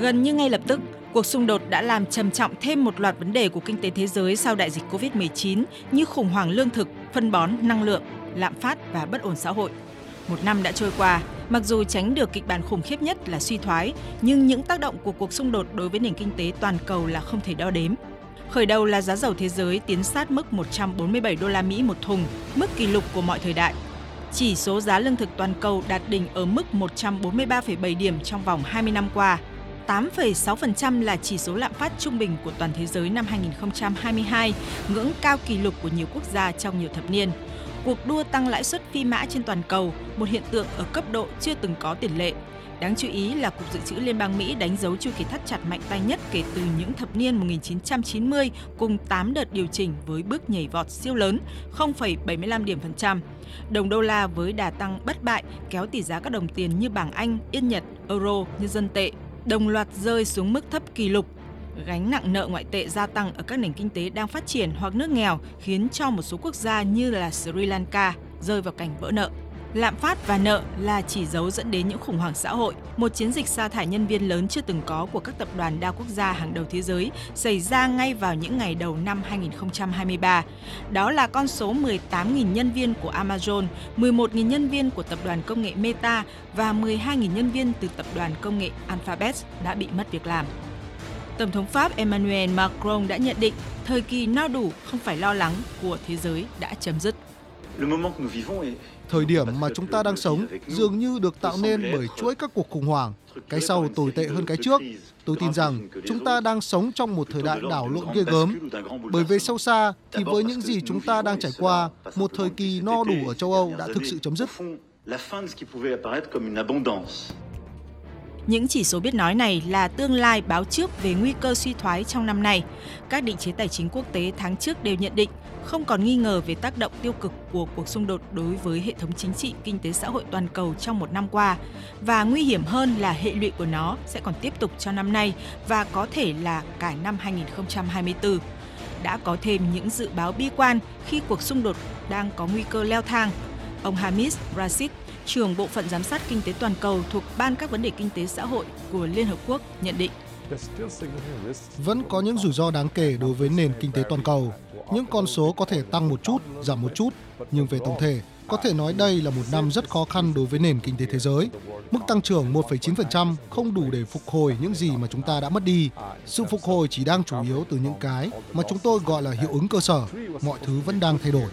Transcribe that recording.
Gần như ngay lập tức, cuộc xung đột đã làm trầm trọng thêm một loạt vấn đề của kinh tế thế giới sau đại dịch COVID-19 như khủng hoảng lương thực, phân bón, năng lượng, lạm phát và bất ổn xã hội. Một năm đã trôi qua, mặc dù tránh được kịch bản khủng khiếp nhất là suy thoái, nhưng những tác động của cuộc xung đột đối với nền kinh tế toàn cầu là không thể đo đếm. Khởi đầu là giá dầu thế giới tiến sát mức 147 đô la Mỹ một thùng, mức kỷ lục của mọi thời đại. Chỉ số giá lương thực toàn cầu đạt đỉnh ở mức 143,7 điểm trong vòng 20 năm qua. 8,6% là chỉ số lạm phát trung bình của toàn thế giới năm 2022, ngưỡng cao kỷ lục của nhiều quốc gia trong nhiều thập niên. Cuộc đua tăng lãi suất phi mã trên toàn cầu, một hiện tượng ở cấp độ chưa từng có tiền lệ, Đáng chú ý là Cục Dự trữ Liên bang Mỹ đánh dấu chu kỳ thắt chặt mạnh tay nhất kể từ những thập niên 1990 cùng 8 đợt điều chỉnh với bước nhảy vọt siêu lớn 0,75 điểm phần trăm. Đồng đô la với đà tăng bất bại kéo tỷ giá các đồng tiền như bảng Anh, Yên Nhật, Euro, Nhân dân tệ đồng loạt rơi xuống mức thấp kỷ lục gánh nặng nợ ngoại tệ gia tăng ở các nền kinh tế đang phát triển hoặc nước nghèo khiến cho một số quốc gia như là Sri Lanka rơi vào cảnh vỡ nợ. Lạm phát và nợ là chỉ dấu dẫn đến những khủng hoảng xã hội, một chiến dịch sa thải nhân viên lớn chưa từng có của các tập đoàn đa quốc gia hàng đầu thế giới xảy ra ngay vào những ngày đầu năm 2023. Đó là con số 18.000 nhân viên của Amazon, 11.000 nhân viên của tập đoàn công nghệ Meta và 12.000 nhân viên từ tập đoàn công nghệ Alphabet đã bị mất việc làm. Tổng thống Pháp Emmanuel Macron đã nhận định thời kỳ no đủ không phải lo lắng của thế giới đã chấm dứt. Thời điểm mà chúng ta đang sống dường như được tạo nên bởi chuỗi các cuộc khủng hoảng. Cái sau tồi tệ hơn cái trước. Tôi tin rằng chúng ta đang sống trong một thời đại đảo lộn ghê gớm. Bởi về sâu xa thì với những gì chúng ta đang trải qua, một thời kỳ no đủ ở châu Âu đã thực sự chấm dứt. Những chỉ số biết nói này là tương lai báo trước về nguy cơ suy thoái trong năm nay. Các định chế tài chính quốc tế tháng trước đều nhận định không còn nghi ngờ về tác động tiêu cực của cuộc xung đột đối với hệ thống chính trị, kinh tế xã hội toàn cầu trong một năm qua và nguy hiểm hơn là hệ lụy của nó sẽ còn tiếp tục cho năm nay và có thể là cả năm 2024. Đã có thêm những dự báo bi quan khi cuộc xung đột đang có nguy cơ leo thang. Ông Hamis Rashid, trưởng bộ phận giám sát kinh tế toàn cầu thuộc Ban các vấn đề kinh tế xã hội của Liên Hợp Quốc nhận định. Vẫn có những rủi ro đáng kể đối với nền kinh tế toàn cầu. Những con số có thể tăng một chút, giảm một chút, nhưng về tổng thể, có thể nói đây là một năm rất khó khăn đối với nền kinh tế thế giới. Mức tăng trưởng 1,9% không đủ để phục hồi những gì mà chúng ta đã mất đi. Sự phục hồi chỉ đang chủ yếu từ những cái mà chúng tôi gọi là hiệu ứng cơ sở. Mọi thứ vẫn đang thay đổi.